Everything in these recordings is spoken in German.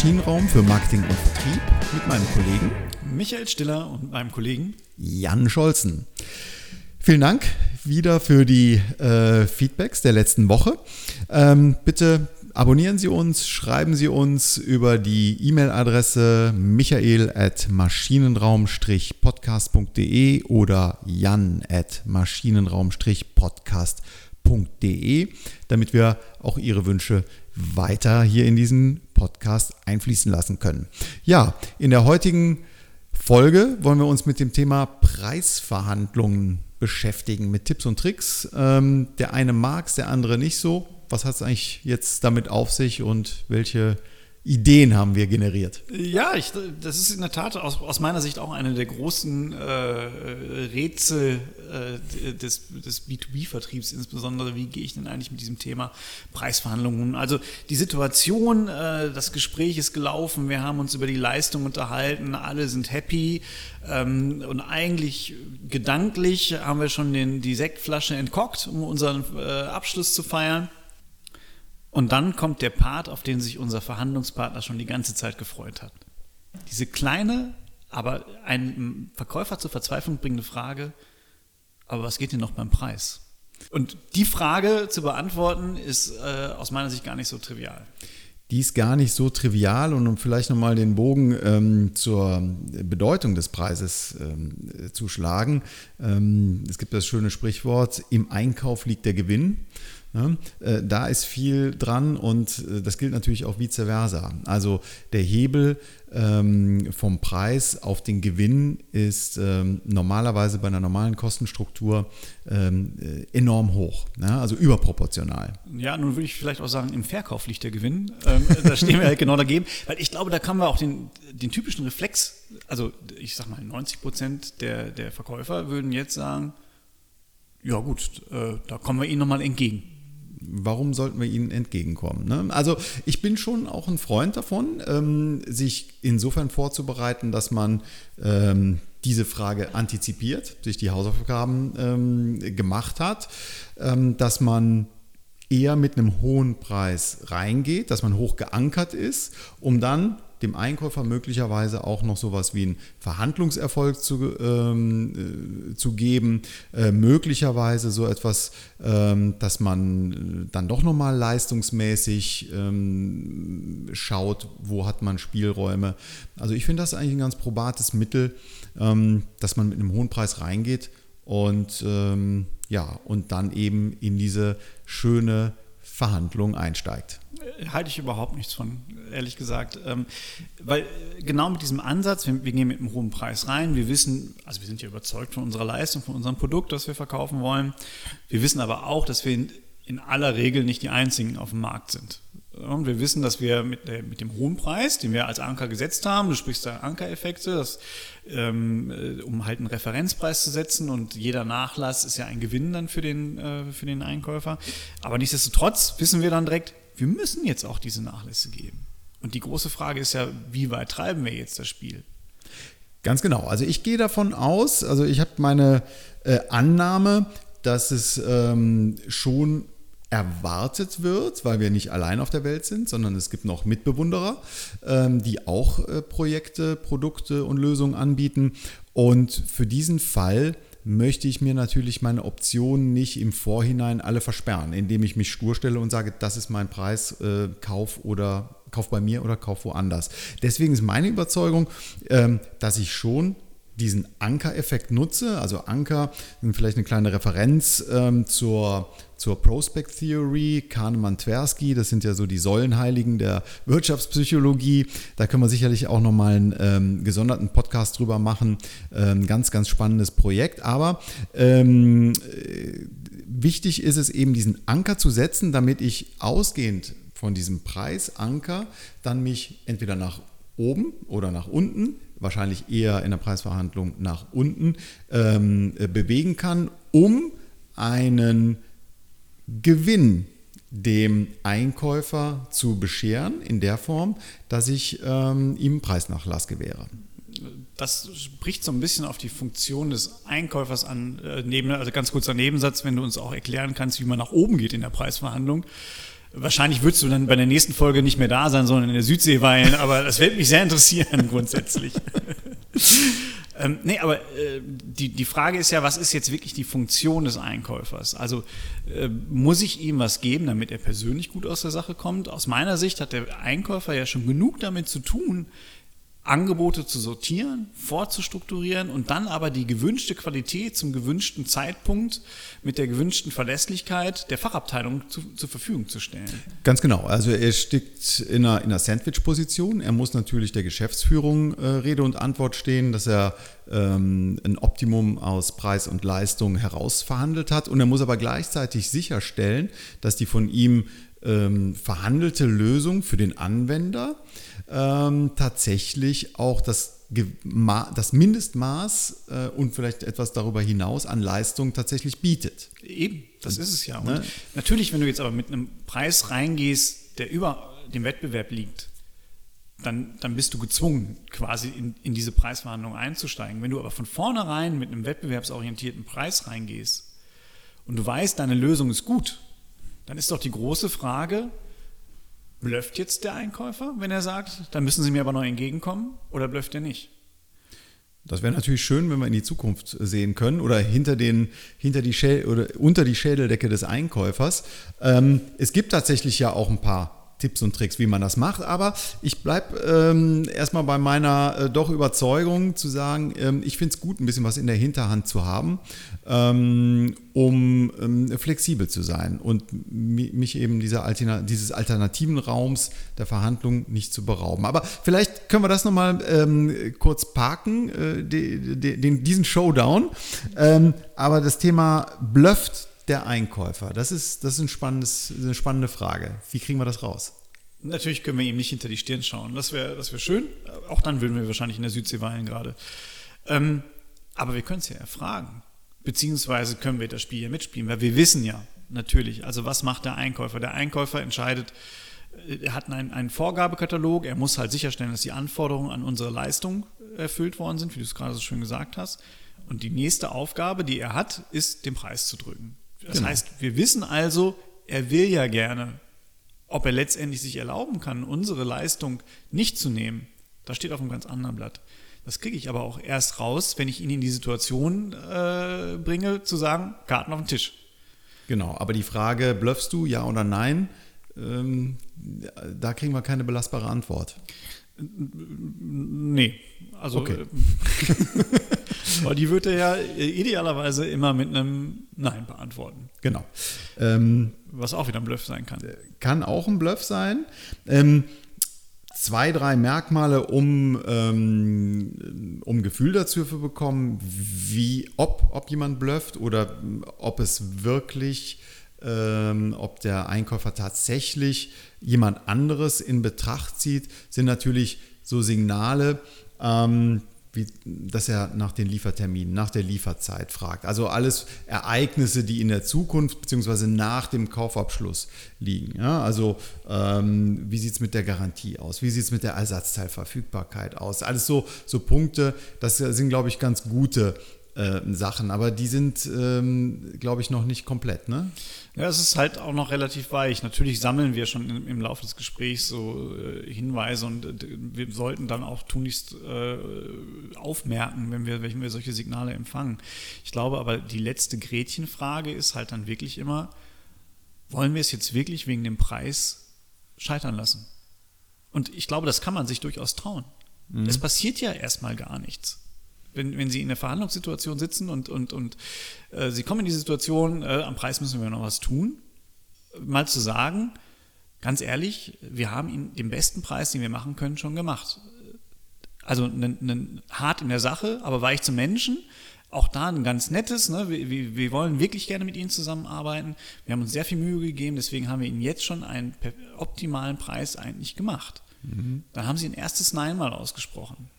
Maschinenraum für Marketing und Vertrieb mit meinem Kollegen Michael Stiller und meinem Kollegen Jan Scholzen. Vielen Dank wieder für die äh, Feedbacks der letzten Woche. Ähm, bitte abonnieren Sie uns, schreiben Sie uns über die E-Mail-Adresse michael at maschinenraum-podcast.de oder jan at maschinenraum-podcast.de, damit wir auch Ihre Wünsche weiter hier in diesen Podcast einfließen lassen können. Ja, in der heutigen Folge wollen wir uns mit dem Thema Preisverhandlungen beschäftigen, mit Tipps und Tricks. Ähm, der eine mag es, der andere nicht so. Was hat es eigentlich jetzt damit auf sich und welche Ideen haben wir generiert. Ja, ich, das ist in der Tat aus, aus meiner Sicht auch eine der großen äh, Rätsel äh, des, des B2B-Vertriebs, insbesondere wie gehe ich denn eigentlich mit diesem Thema Preisverhandlungen. Also die Situation, äh, das Gespräch ist gelaufen, wir haben uns über die Leistung unterhalten, alle sind happy ähm, und eigentlich gedanklich haben wir schon den, die Sektflasche entkorkt, um unseren äh, Abschluss zu feiern. Und dann kommt der Part, auf den sich unser Verhandlungspartner schon die ganze Zeit gefreut hat. Diese kleine, aber einen Verkäufer zur Verzweiflung bringende Frage, aber was geht denn noch beim Preis? Und die Frage zu beantworten ist äh, aus meiner Sicht gar nicht so trivial. Die ist gar nicht so trivial und um vielleicht nochmal den Bogen ähm, zur Bedeutung des Preises ähm, zu schlagen. Ähm, es gibt das schöne Sprichwort, im Einkauf liegt der Gewinn. Ja, äh, da ist viel dran und äh, das gilt natürlich auch vice versa. Also der Hebel ähm, vom Preis auf den Gewinn ist ähm, normalerweise bei einer normalen Kostenstruktur ähm, äh, enorm hoch, ja, also überproportional. Ja, nun würde ich vielleicht auch sagen, im Verkauf liegt der Gewinn. Ähm, da stehen wir halt genau dagegen, weil ich glaube, da kann man auch den, den typischen Reflex, also ich sag mal 90 Prozent der, der Verkäufer würden jetzt sagen, ja gut, äh, da kommen wir ihnen nochmal entgegen warum sollten wir ihnen entgegenkommen? Ne? Also ich bin schon auch ein Freund davon, ähm, sich insofern vorzubereiten, dass man ähm, diese Frage antizipiert, sich die Hausaufgaben ähm, gemacht hat, ähm, dass man eher mit einem hohen Preis reingeht, dass man hoch geankert ist, um dann dem Einkäufer möglicherweise auch noch sowas wie einen Verhandlungserfolg zu, ähm, äh, zu geben, äh, möglicherweise so etwas, ähm, dass man dann doch nochmal leistungsmäßig ähm, schaut, wo hat man Spielräume. Also ich finde das eigentlich ein ganz probates Mittel, ähm, dass man mit einem hohen Preis reingeht und ähm, ja, und dann eben in diese schöne Verhandlung einsteigt. Halte ich überhaupt nichts von, ehrlich gesagt. Ähm, weil genau mit diesem Ansatz, wir, gehen mit einem hohen Preis rein, wir wissen, also wir sind ja überzeugt von unserer Leistung, von unserem Produkt, das wir verkaufen wollen. Wir wissen aber auch, dass wir in, aller Regel nicht die einzigen auf dem Markt sind. Und wir wissen, dass wir mit, der, mit, dem hohen Preis, den wir als Anker gesetzt haben, du sprichst da Ankereffekte, das, ähm, äh, um halt einen Referenzpreis zu setzen und jeder Nachlass ist ja ein Gewinn dann für den, äh, für den Einkäufer. Aber nichtsdestotrotz wissen wir dann direkt, wir müssen jetzt auch diese Nachlässe geben. Und die große Frage ist ja, wie weit treiben wir jetzt das Spiel? Ganz genau. Also ich gehe davon aus, also ich habe meine äh, Annahme, dass es ähm, schon erwartet wird, weil wir nicht allein auf der Welt sind, sondern es gibt noch Mitbewunderer, ähm, die auch äh, Projekte, Produkte und Lösungen anbieten. Und für diesen Fall möchte ich mir natürlich meine Optionen nicht im Vorhinein alle versperren, indem ich mich stur stelle und sage, das ist mein Preis, äh, kauf oder kauf bei mir oder kauf woanders. Deswegen ist meine Überzeugung, ähm, dass ich schon diesen Anker-Effekt nutze. Also Anker sind vielleicht eine kleine Referenz ähm, zur, zur Prospect Theory, Kahnemann, Tversky, das sind ja so die Säulenheiligen der Wirtschaftspsychologie. Da können wir sicherlich auch nochmal einen ähm, gesonderten Podcast drüber machen. Ähm, ganz, ganz spannendes Projekt. Aber ähm, äh, wichtig ist es eben, diesen Anker zu setzen, damit ich ausgehend von diesem Preisanker dann mich entweder nach oben oder nach unten wahrscheinlich eher in der Preisverhandlung nach unten ähm, äh, bewegen kann, um einen Gewinn dem Einkäufer zu bescheren, in der Form, dass ich ähm, ihm Preisnachlass gewähre. Das spricht so ein bisschen auf die Funktion des Einkäufers an, äh, neben, also ganz kurzer Nebensatz, wenn du uns auch erklären kannst, wie man nach oben geht in der Preisverhandlung. Wahrscheinlich würdest du dann bei der nächsten Folge nicht mehr da sein, sondern in der Südsee weilen, aber das wird mich sehr interessieren grundsätzlich. ähm, nee, aber äh, die, die Frage ist ja, was ist jetzt wirklich die Funktion des Einkäufers? Also äh, muss ich ihm was geben, damit er persönlich gut aus der Sache kommt? Aus meiner Sicht hat der Einkäufer ja schon genug damit zu tun, Angebote zu sortieren, vorzustrukturieren und dann aber die gewünschte Qualität zum gewünschten Zeitpunkt mit der gewünschten Verlässlichkeit der Fachabteilung zu, zur Verfügung zu stellen. Ganz genau. Also er steckt in einer, in einer Sandwich-Position. Er muss natürlich der Geschäftsführung äh, Rede und Antwort stehen, dass er ähm, ein Optimum aus Preis und Leistung herausverhandelt hat. Und er muss aber gleichzeitig sicherstellen, dass die von ihm ähm, verhandelte Lösung für den Anwender ähm, tatsächlich auch das, das Mindestmaß äh, und vielleicht etwas darüber hinaus an Leistung tatsächlich bietet. Eben, das ist es ja. Und ne? natürlich, wenn du jetzt aber mit einem Preis reingehst, der über dem Wettbewerb liegt, dann, dann bist du gezwungen, quasi in, in diese Preisverhandlung einzusteigen. Wenn du aber von vornherein mit einem wettbewerbsorientierten Preis reingehst und du weißt, deine Lösung ist gut, dann ist doch die große Frage, Blöfft jetzt der Einkäufer, wenn er sagt, dann müssen Sie mir aber noch entgegenkommen oder blöfft er nicht? Das wäre natürlich schön, wenn wir in die Zukunft sehen können oder hinter, den, hinter die Schädel, oder unter die Schädeldecke des Einkäufers. Ähm, es gibt tatsächlich ja auch ein paar Tipps und Tricks, wie man das macht. Aber ich bleibe ähm, erstmal bei meiner äh, doch Überzeugung zu sagen, ähm, ich finde es gut, ein bisschen was in der Hinterhand zu haben, ähm, um ähm, flexibel zu sein und mich eben dieser Alterna dieses alternativen Raums der Verhandlung nicht zu berauben. Aber vielleicht können wir das nochmal ähm, kurz parken, äh, die, die, den, diesen Showdown. Ähm, aber das Thema blufft der Einkäufer? Das ist, das ist ein spannendes, eine spannende Frage. Wie kriegen wir das raus? Natürlich können wir ihm nicht hinter die Stirn schauen. Das wäre das wär schön. Auch dann würden wir wahrscheinlich in der Südsee weilen gerade. Ähm, aber wir können es ja erfragen. Beziehungsweise können wir das Spiel ja mitspielen, weil wir wissen ja natürlich, also was macht der Einkäufer? Der Einkäufer entscheidet, äh, er hat einen, einen Vorgabekatalog, er muss halt sicherstellen, dass die Anforderungen an unsere Leistung erfüllt worden sind, wie du es gerade so schön gesagt hast. Und die nächste Aufgabe, die er hat, ist, den Preis zu drücken. Das genau. heißt, wir wissen also, er will ja gerne. Ob er letztendlich sich erlauben kann, unsere Leistung nicht zu nehmen, das steht auf einem ganz anderen Blatt. Das kriege ich aber auch erst raus, wenn ich ihn in die Situation äh, bringe, zu sagen, Karten auf den Tisch. Genau, aber die Frage, blöffst du, ja oder nein, ähm, da kriegen wir keine belastbare Antwort. Nee, also okay. Weil die würde er ja idealerweise immer mit einem Nein beantworten. Genau. Ähm, Was auch wieder ein Bluff sein kann. Kann auch ein Bluff sein. Ähm, zwei, drei Merkmale, um, ähm, um Gefühl dazu zu bekommen, wie, ob, ob jemand blufft oder ob es wirklich, ähm, ob der Einkäufer tatsächlich jemand anderes in Betracht zieht, sind natürlich so Signale, ähm, wie, dass er nach den Lieferterminen, nach der Lieferzeit fragt. Also alles Ereignisse, die in der Zukunft bzw. nach dem Kaufabschluss liegen. Ja, also ähm, wie sieht es mit der Garantie aus? Wie sieht es mit der Ersatzteilverfügbarkeit aus? Alles so, so Punkte, das sind, glaube ich, ganz gute äh, Sachen, aber die sind, ähm, glaube ich, noch nicht komplett, ne? Ja, es ist halt auch noch relativ weich. Natürlich sammeln wir schon im, im Laufe des Gesprächs so äh, Hinweise und äh, wir sollten dann auch tunlichst äh, aufmerken, wenn wir, wenn wir solche Signale empfangen. Ich glaube aber, die letzte Gretchenfrage ist halt dann wirklich immer, wollen wir es jetzt wirklich wegen dem Preis scheitern lassen? Und ich glaube, das kann man sich durchaus trauen. Mhm. Es passiert ja erstmal gar nichts wenn, wenn Sie in der Verhandlungssituation sitzen und, und, und äh, Sie kommen in die Situation, äh, am Preis müssen wir noch was tun, mal zu sagen, ganz ehrlich, wir haben Ihnen den besten Preis, den wir machen können, schon gemacht. Also ne, ne, hart in der Sache, aber weich zum Menschen. Auch da ein ganz nettes, ne? wir, wir, wir wollen wirklich gerne mit Ihnen zusammenarbeiten. Wir haben uns sehr viel Mühe gegeben, deswegen haben wir Ihnen jetzt schon einen optimalen Preis eigentlich gemacht. Mhm. Dann haben Sie ein erstes Nein mal ausgesprochen.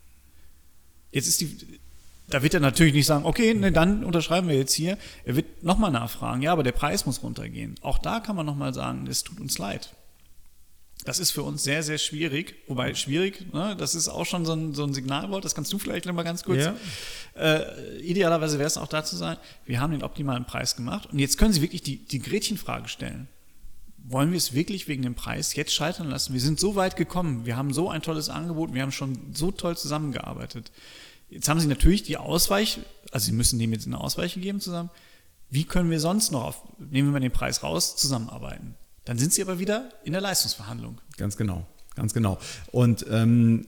Jetzt ist die, da wird er natürlich nicht sagen, okay, ne, dann unterschreiben wir jetzt hier. Er wird nochmal nachfragen, ja, aber der Preis muss runtergehen. Auch da kann man nochmal sagen, es tut uns leid. Das ist für uns sehr, sehr schwierig. Wobei schwierig, ne, das ist auch schon so ein, so ein Signalwort, das kannst du vielleicht nochmal ganz kurz. Ja. Äh, idealerweise wäre es auch dazu sein, wir haben den optimalen Preis gemacht und jetzt können Sie wirklich die, die Gretchenfrage stellen. Wollen wir es wirklich wegen dem Preis jetzt scheitern lassen? Wir sind so weit gekommen, wir haben so ein tolles Angebot, wir haben schon so toll zusammengearbeitet. Jetzt haben sie natürlich die Ausweich, also sie müssen dem jetzt eine Ausweiche geben zusammen. Wie können wir sonst noch, auf, nehmen wir mal den Preis raus, zusammenarbeiten? Dann sind sie aber wieder in der Leistungsverhandlung. Ganz genau, ganz genau. Und ähm,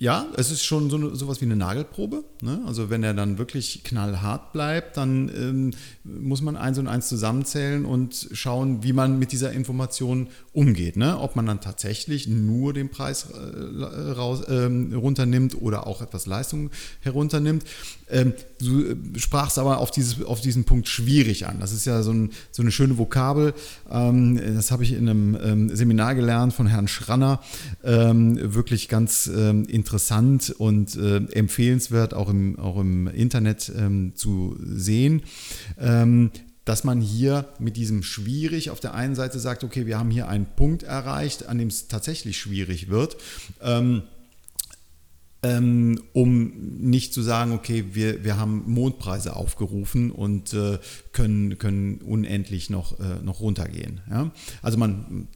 ja, es ist schon so sowas wie eine Nagelprobe. Ne? Also wenn er dann wirklich knallhart bleibt, dann ähm, muss man eins und eins zusammenzählen und schauen, wie man mit dieser Information umgeht. Ne? Ob man dann tatsächlich nur den Preis äh, raus, äh, runternimmt oder auch etwas Leistung herunternimmt. Ähm, du äh, sprachst aber auf, dieses, auf diesen Punkt schwierig an. Das ist ja so, ein, so eine schöne Vokabel. Ähm, das habe ich in einem ähm, Seminar gelernt von Herrn Schranner. Ähm, wirklich ganz ähm, interessant und äh, empfehlenswert, auch im, auch im Internet ähm, zu sehen dass man hier mit diesem schwierig auf der einen Seite sagt, okay, wir haben hier einen Punkt erreicht, an dem es tatsächlich schwierig wird. Ähm, ähm, um nicht zu sagen, okay, wir, wir haben Mondpreise aufgerufen und äh, können, können unendlich noch, äh, noch runtergehen. Ja? Also man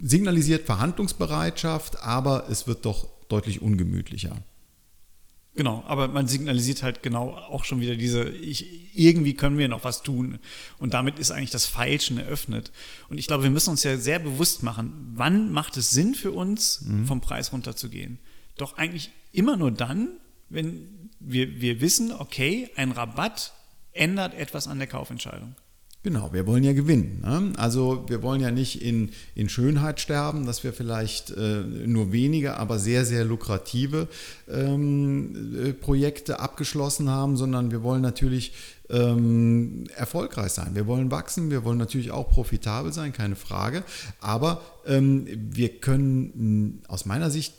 signalisiert Verhandlungsbereitschaft, aber es wird doch deutlich ungemütlicher. Genau, aber man signalisiert halt genau auch schon wieder diese, ich, irgendwie können wir noch was tun. Und damit ist eigentlich das Feilschen eröffnet. Und ich glaube, wir müssen uns ja sehr bewusst machen, wann macht es Sinn für uns, mhm. vom Preis runterzugehen. Doch eigentlich immer nur dann, wenn wir, wir wissen, okay, ein Rabatt ändert etwas an der Kaufentscheidung. Genau, wir wollen ja gewinnen. Ne? Also wir wollen ja nicht in, in Schönheit sterben, dass wir vielleicht äh, nur wenige, aber sehr, sehr lukrative ähm, äh, Projekte abgeschlossen haben, sondern wir wollen natürlich ähm, erfolgreich sein. Wir wollen wachsen, wir wollen natürlich auch profitabel sein, keine Frage. Aber ähm, wir können aus meiner Sicht,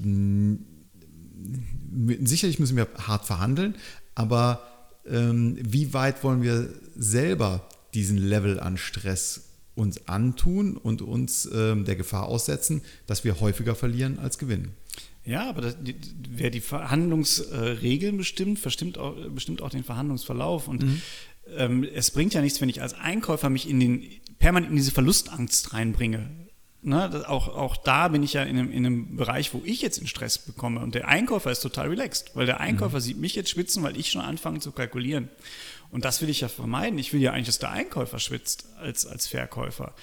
sicherlich müssen wir hart verhandeln, aber ähm, wie weit wollen wir selber diesen Level an Stress uns antun und uns ähm, der Gefahr aussetzen, dass wir häufiger verlieren als gewinnen. Ja, aber das, die, wer die Verhandlungsregeln bestimmt, bestimmt auch, bestimmt auch den Verhandlungsverlauf. Und mhm. ähm, es bringt ja nichts, wenn ich als Einkäufer mich in den, permanent in diese Verlustangst reinbringe. Ne, auch, auch da bin ich ja in einem, in einem Bereich, wo ich jetzt in Stress bekomme. Und der Einkäufer ist total relaxed, weil der Einkäufer mhm. sieht mich jetzt schwitzen, weil ich schon anfange zu kalkulieren. Und das will ich ja vermeiden. Ich will ja eigentlich, dass der Einkäufer schwitzt als, als Verkäufer.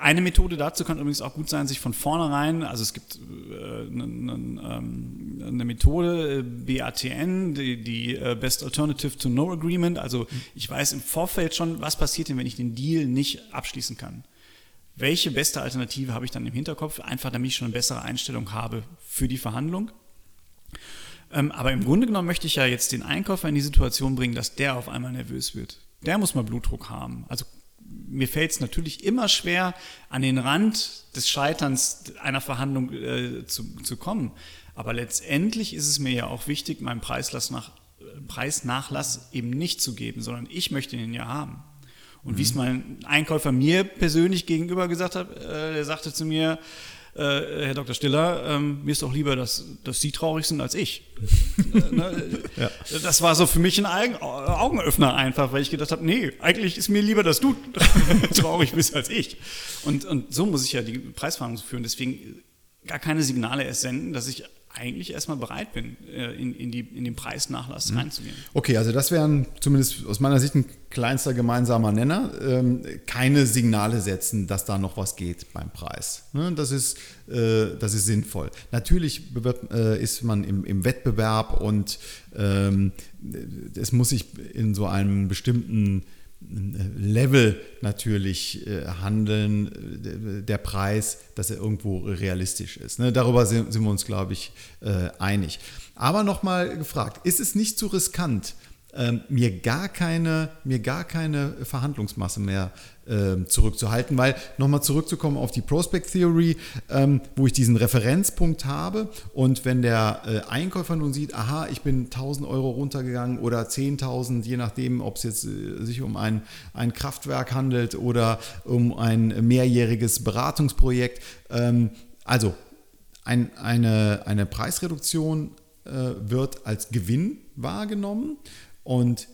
Eine Methode dazu kann übrigens auch gut sein, sich von vornherein, also es gibt äh, eine, eine, ähm, eine, Methode, äh, BATN, die, die äh, Best Alternative to No Agreement. Also ich weiß im Vorfeld schon, was passiert denn, wenn ich den Deal nicht abschließen kann. Welche beste Alternative habe ich dann im Hinterkopf? Einfach, damit ich schon eine bessere Einstellung habe für die Verhandlung. Ähm, aber im Grunde genommen möchte ich ja jetzt den Einkäufer in die Situation bringen, dass der auf einmal nervös wird. Der muss mal Blutdruck haben. Also mir fällt es natürlich immer schwer, an den Rand des Scheiterns einer Verhandlung äh, zu, zu kommen. Aber letztendlich ist es mir ja auch wichtig, meinen Preislass nach, äh, Preisnachlass eben nicht zu geben, sondern ich möchte ihn ja haben. Und mhm. wie es mein Einkäufer mir persönlich gegenüber gesagt hat, äh, er sagte zu mir, äh, Herr Dr. Stiller, ähm, mir ist doch lieber, dass, dass Sie traurig sind als ich. ne? ja. Das war so für mich ein Augenöffner einfach, weil ich gedacht habe, nee, eigentlich ist mir lieber, dass du traurig bist als ich. Und, und so muss ich ja die Preisverhandlungen führen. Deswegen gar keine Signale erst senden, dass ich eigentlich erstmal bereit bin, äh, in, in, die, in den Preisnachlass mhm. reinzugehen. Okay, also das wären zumindest aus meiner Sicht ein kleinster gemeinsamer Nenner. Ähm, keine Signale setzen, dass da noch was geht beim Preis. Ne, das, ist, äh, das ist sinnvoll. Natürlich äh, ist man im, im Wettbewerb und ähm, es muss sich in so einem bestimmten Level natürlich äh, handeln, äh, der Preis, dass er irgendwo realistisch ist. Ne? Darüber sind, wir uns, glaube ich, äh, einig. Aber nochmal gefragt, ist es nicht zu riskant, ähm, mir, gar keine, mir gar keine Verhandlungsmasse mehr ähm, zurückzuhalten, weil nochmal zurückzukommen auf die Prospect Theory, ähm, wo ich diesen Referenzpunkt habe und wenn der äh, Einkäufer nun sieht, aha, ich bin 1000 Euro runtergegangen oder 10.000, je nachdem, ob es jetzt äh, sich um ein, ein Kraftwerk handelt oder um ein mehrjähriges Beratungsprojekt, ähm, also ein, eine, eine Preisreduktion äh, wird als Gewinn wahrgenommen und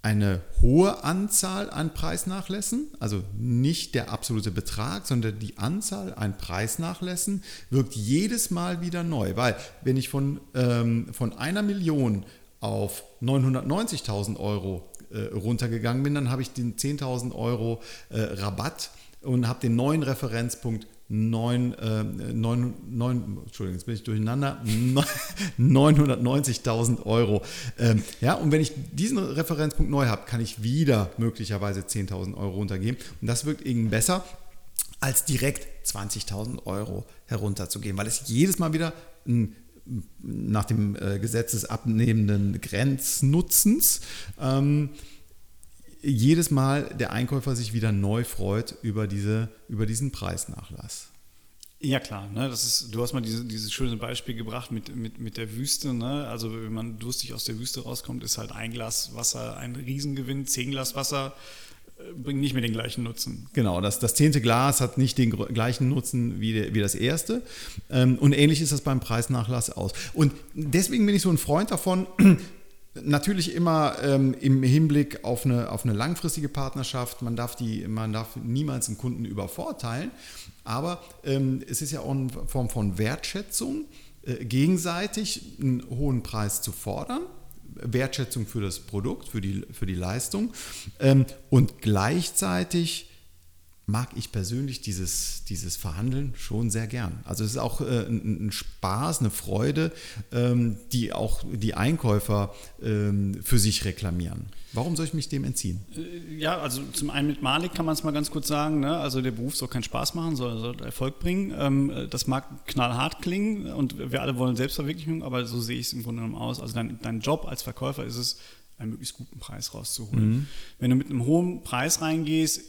eine hohe Anzahl an Preisnachlässen, also nicht der absolute Betrag, sondern die Anzahl an Preisnachlässen wirkt jedes Mal wieder neu. Weil wenn ich von, ähm, von einer Million auf 990.000 Euro äh, runtergegangen bin, dann habe ich den 10.000 Euro äh, Rabatt und habe den neuen Referenzpunkt 9, äh, 9, 9, Entschuldigung, jetzt bin ich durcheinander, 990.000 Euro. Ähm, ja, und wenn ich diesen Referenzpunkt neu habe, kann ich wieder möglicherweise 10.000 Euro runtergeben. Und das wirkt irgendwie besser, als direkt 20.000 Euro herunterzugehen, weil es jedes Mal wieder ein nach dem äh, Gesetz des abnehmenden Grenznutzens ähm, jedes Mal der Einkäufer sich wieder neu freut über, diese, über diesen Preisnachlass. Ja klar, ne? das ist, du hast mal diese, dieses schöne Beispiel gebracht mit, mit, mit der Wüste. Ne? Also wenn man durstig aus der Wüste rauskommt, ist halt ein Glas Wasser ein Riesengewinn, zehn Glas Wasser äh, bringen nicht mehr den gleichen Nutzen. Genau, das, das zehnte Glas hat nicht den gleichen Nutzen wie, der, wie das erste. Ähm, und ähnlich ist das beim Preisnachlass aus. Und deswegen bin ich so ein Freund davon, Natürlich immer ähm, im Hinblick auf eine, auf eine langfristige Partnerschaft. Man darf, die, man darf niemals einen Kunden übervorteilen. Aber ähm, es ist ja auch eine Form von Wertschätzung, äh, gegenseitig einen hohen Preis zu fordern. Wertschätzung für das Produkt, für die, für die Leistung ähm, und gleichzeitig mag ich persönlich dieses, dieses Verhandeln schon sehr gern. Also es ist auch äh, ein, ein, Spaß, eine Freude, ähm, die auch die Einkäufer ähm, für sich reklamieren. Warum soll ich mich dem entziehen? Äh, ja, also zum einen mit Malik kann man es mal ganz kurz sagen. Ne? Also der Beruf soll keinen Spaß machen, soll, soll Erfolg bringen. Ähm, das mag knallhart klingen und wir alle wollen Selbstverwirklichung, aber so sehe ich es im Grunde genommen aus. Also dein, dein Job als Verkäufer ist es, einen möglichst guten Preis rauszuholen. Mhm. Wenn du mit einem hohen Preis reingehst,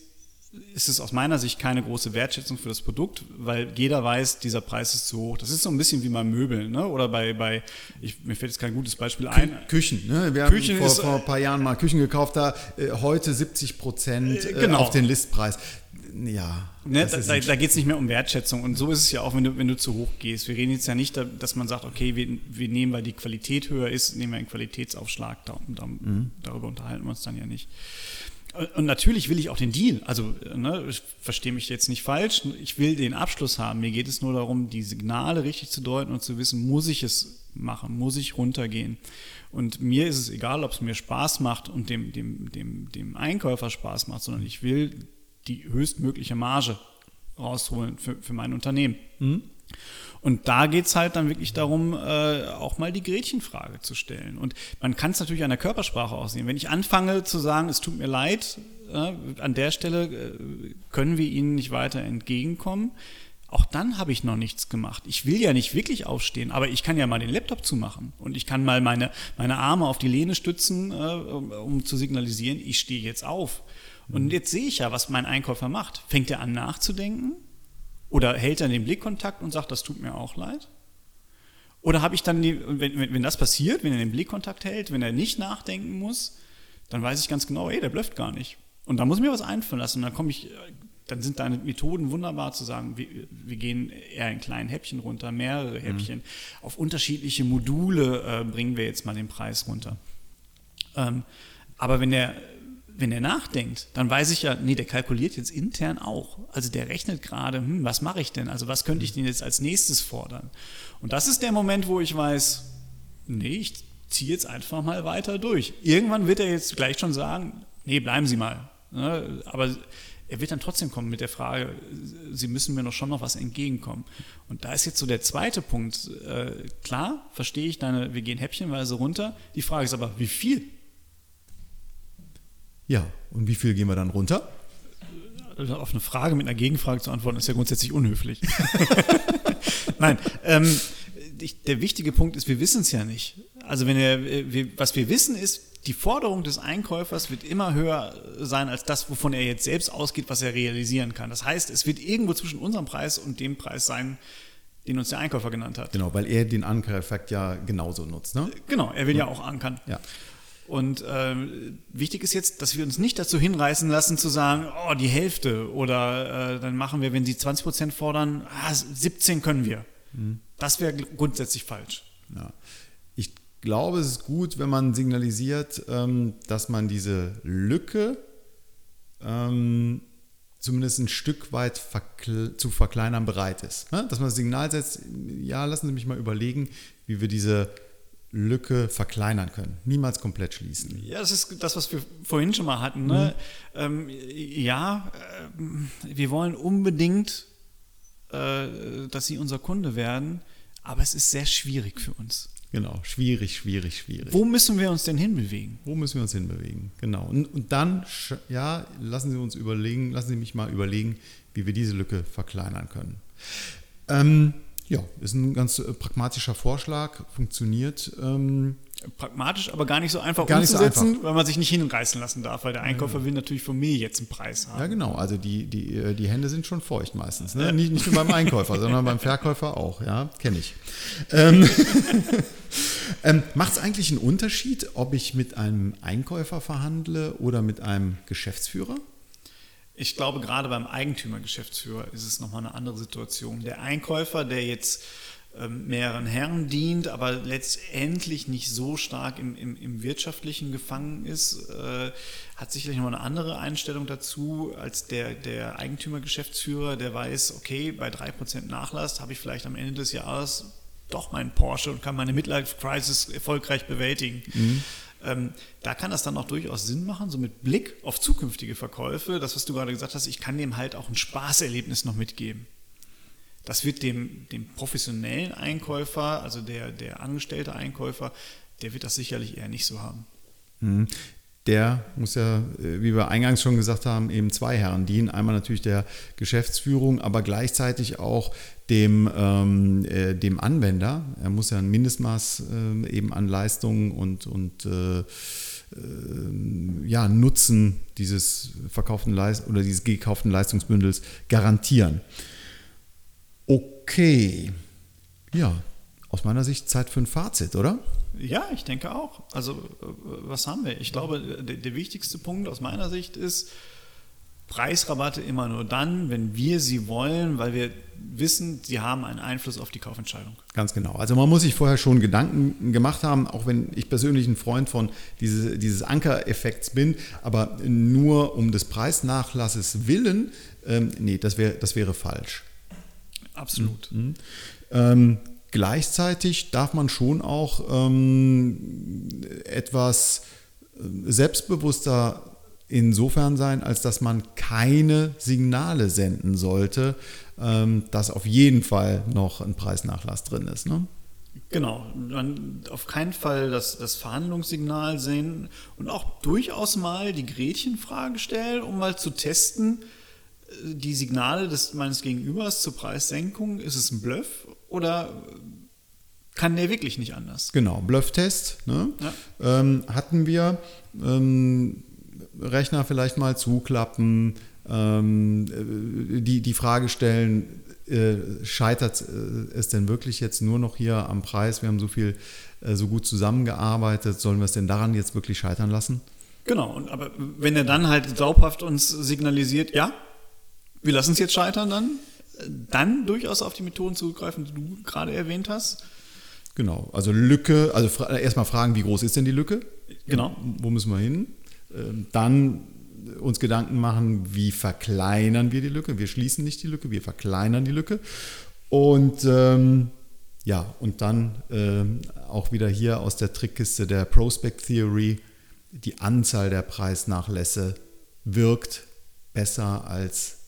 ist es aus meiner Sicht keine große Wertschätzung für das Produkt, weil jeder weiß, dieser Preis ist zu hoch. Das ist so ein bisschen wie bei Möbeln ne? oder bei, bei ich, mir fällt jetzt kein gutes Beispiel ein. Küchen. Ne? Wir Küchen haben vor, ist, vor ein paar Jahren mal Küchen gekauft, da äh, heute 70 Prozent äh, genau. auf den Listpreis. Ja. Ne, da, da, da geht es nicht mehr um Wertschätzung. Und so ist es ja auch, wenn du, wenn du zu hoch gehst. Wir reden jetzt ja nicht, dass man sagt, okay, wir, wir nehmen, weil die Qualität höher ist, nehmen wir einen Qualitätsaufschlag. Da, da, mhm. Darüber unterhalten wir uns dann ja nicht. Und natürlich will ich auch den Deal. Also, ne, ich verstehe mich jetzt nicht falsch. Ich will den Abschluss haben. Mir geht es nur darum, die Signale richtig zu deuten und zu wissen, muss ich es machen? Muss ich runtergehen? Und mir ist es egal, ob es mir Spaß macht und dem, dem, dem, dem Einkäufer Spaß macht, sondern ich will die höchstmögliche Marge rausholen für, für mein Unternehmen. Mhm. Und da geht es halt dann wirklich darum, äh, auch mal die Gretchenfrage zu stellen. Und man kann es natürlich an der Körpersprache auch sehen. Wenn ich anfange zu sagen, es tut mir leid, äh, an der Stelle äh, können wir Ihnen nicht weiter entgegenkommen, auch dann habe ich noch nichts gemacht. Ich will ja nicht wirklich aufstehen, aber ich kann ja mal den Laptop zumachen und ich kann mal meine, meine Arme auf die Lehne stützen, äh, um, um zu signalisieren, ich stehe jetzt auf. Und jetzt sehe ich ja, was mein Einkäufer macht. Fängt er an nachzudenken? Oder hält er den Blickkontakt und sagt, das tut mir auch leid? Oder habe ich dann, die, wenn, wenn das passiert, wenn er den Blickkontakt hält, wenn er nicht nachdenken muss, dann weiß ich ganz genau, ey, der blöfft gar nicht. Und da muss ich mir was einfallen lassen. Und dann komme ich, dann sind deine Methoden wunderbar zu sagen, wir, wir gehen eher in kleinen Häppchen runter, mehrere mhm. Häppchen. Mhm. Auf unterschiedliche Module äh, bringen wir jetzt mal den Preis runter. Ähm, aber wenn der wenn er nachdenkt, dann weiß ich ja, nee, der kalkuliert jetzt intern auch. Also der rechnet gerade, hm, was mache ich denn? Also was könnte ich denn jetzt als nächstes fordern? Und das ist der Moment, wo ich weiß, nee, ich ziehe jetzt einfach mal weiter durch. Irgendwann wird er jetzt gleich schon sagen, nee, bleiben Sie mal. Ne? Aber er wird dann trotzdem kommen mit der Frage, Sie müssen mir noch schon noch was entgegenkommen. Und da ist jetzt so der zweite Punkt. Äh, klar, verstehe ich deine, wir gehen häppchenweise runter. Die Frage ist aber, wie viel? Ja, und wie viel gehen wir dann runter? Also auf eine Frage mit einer Gegenfrage zu antworten, ist ja grundsätzlich unhöflich. Nein, ähm, ich, der wichtige Punkt ist, wir wissen es ja nicht. Also wenn er, wir, was wir wissen ist, die Forderung des Einkäufers wird immer höher sein als das, wovon er jetzt selbst ausgeht, was er realisieren kann. Das heißt, es wird irgendwo zwischen unserem Preis und dem Preis sein, den uns der Einkäufer genannt hat. Genau, weil er den Ankereffekt ja genauso nutzt. Ne? Genau, er will ja auch ankern. Ja. Und äh, wichtig ist jetzt, dass wir uns nicht dazu hinreißen lassen zu sagen, oh, die Hälfte oder äh, dann machen wir, wenn sie 20 Prozent fordern, ah, 17 können wir. Mhm. Das wäre grundsätzlich falsch. Ja. Ich glaube, es ist gut, wenn man signalisiert, ähm, dass man diese Lücke ähm, zumindest ein Stück weit verkle zu verkleinern bereit ist. Ne? Dass man das Signal setzt, ja, lassen Sie mich mal überlegen, wie wir diese Lücke verkleinern können. Niemals komplett schließen. Ja, das ist das, was wir vorhin schon mal hatten. Ne? Mhm. Ähm, ja, äh, wir wollen unbedingt, äh, dass Sie unser Kunde werden, aber es ist sehr schwierig für uns. Genau, schwierig, schwierig, schwierig. Wo müssen wir uns denn hinbewegen? Wo müssen wir uns hinbewegen? Genau. Und, und dann, ja, lassen Sie uns überlegen, lassen Sie mich mal überlegen, wie wir diese Lücke verkleinern können. Ähm, ja, ist ein ganz äh, pragmatischer Vorschlag, funktioniert. Ähm, pragmatisch, aber gar nicht so einfach gar umzusetzen, so einfach. weil man sich nicht hinreißen lassen darf, weil der Einkäufer ja, will natürlich von mir jetzt einen Preis haben. Ja, genau. Also die, die, äh, die Hände sind schon feucht meistens. Ne? Nicht, nicht nur beim Einkäufer, sondern beim Verkäufer auch. Ja, kenne ich. Ähm, ähm, Macht es eigentlich einen Unterschied, ob ich mit einem Einkäufer verhandle oder mit einem Geschäftsführer? Ich glaube, gerade beim Eigentümer-Geschäftsführer ist es nochmal eine andere Situation. Der Einkäufer, der jetzt ähm, mehreren Herren dient, aber letztendlich nicht so stark im, im, im Wirtschaftlichen gefangen ist, äh, hat sicherlich noch eine andere Einstellung dazu als der, der Eigentümer-Geschäftsführer, der weiß, okay, bei 3% Nachlass habe ich vielleicht am Ende des Jahres doch meinen Porsche und kann meine Midlife-Crisis erfolgreich bewältigen. Mhm. Ähm, da kann das dann auch durchaus Sinn machen, so mit Blick auf zukünftige Verkäufe, das, was du gerade gesagt hast, ich kann dem halt auch ein Spaßerlebnis noch mitgeben. Das wird dem, dem professionellen Einkäufer, also der, der angestellte Einkäufer, der wird das sicherlich eher nicht so haben. Der muss ja, äh, wie wir eingangs schon gesagt haben, eben zwei Herren dienen. Einmal natürlich der Geschäftsführung, aber gleichzeitig auch dem, ähm, äh, dem Anwender. Er muss ja ein Mindestmaß äh, eben an Leistungen und, und äh, äh ja, Nutzen dieses verkauften Leist oder dieses gekauften Leistungsbündels garantieren. Okay. Ja, aus meiner Sicht Zeit für ein Fazit, oder? Ja, ich denke auch. Also, äh, was haben wir? Ich glaube, der, der wichtigste Punkt aus meiner Sicht ist, Preisrabatte immer nur dann, wenn wir sie wollen, weil wir wissen, sie haben einen Einfluss auf die Kaufentscheidung. Ganz genau. Also man muss sich vorher schon Gedanken gemacht haben, auch wenn ich persönlich ein Freund von diese, dieses Ankereffekts bin, aber nur um des Preisnachlasses willen, ähm, nee, das, wär, das wäre falsch. Absolut. Mhm. Ähm, gleichzeitig darf man schon auch ähm, etwas äh, selbstbewusster insofern sein, als dass man keine Signale senden sollte, ähm, dass auf jeden Fall noch ein Preisnachlass drin ist. Ne? Genau, man auf keinen Fall das, das Verhandlungssignal sehen und auch durchaus mal die Gretchenfrage stellen, um mal zu testen, die Signale des, meines Gegenübers zur Preissenkung, ist es ein Bluff oder kann der wirklich nicht anders? Genau, Blufftest ne? ja. ähm, hatten wir. Ähm, Rechner vielleicht mal zuklappen, ähm, äh, die, die Frage stellen, äh, scheitert äh, es denn wirklich jetzt nur noch hier am Preis? Wir haben so viel, äh, so gut zusammengearbeitet, sollen wir es denn daran jetzt wirklich scheitern lassen? Genau, und, aber wenn er dann halt glaubhaft uns signalisiert, ja, wir lassen es jetzt scheitern dann, dann durchaus auf die Methoden zurückgreifen, die du gerade erwähnt hast. Genau, also Lücke, also fra erstmal fragen, wie groß ist denn die Lücke? Genau. Wo müssen wir hin? Ähm, dann uns Gedanken machen, wie verkleinern wir die Lücke? Wir schließen nicht die Lücke, wir verkleinern die Lücke. Und ähm, ja, und dann ähm, auch wieder hier aus der Trickkiste der Prospect Theory, die Anzahl der Preisnachlässe wirkt besser als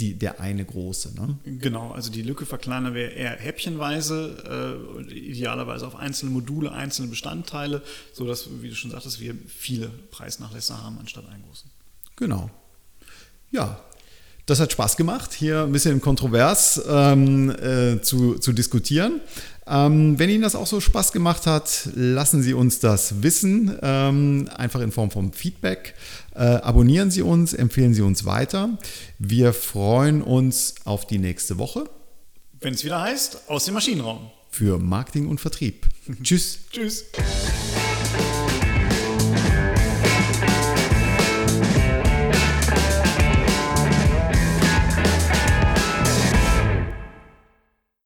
die, der eine große. Ne? Genau, also die Lücke verkleinern wir eher häppchenweise, äh, idealerweise auf einzelne Module, einzelne Bestandteile, sodass, wie du schon sagtest, wir viele Preisnachlässe haben anstatt einen großen. Genau. Ja, das hat Spaß gemacht, hier ein bisschen kontrovers ähm, äh, zu, zu diskutieren. Ähm, wenn Ihnen das auch so Spaß gemacht hat, lassen Sie uns das wissen, ähm, einfach in Form von Feedback. Äh, abonnieren Sie uns, empfehlen Sie uns weiter. Wir freuen uns auf die nächste Woche. Wenn es wieder heißt, aus dem Maschinenraum. Für Marketing und Vertrieb. Tschüss. Tschüss.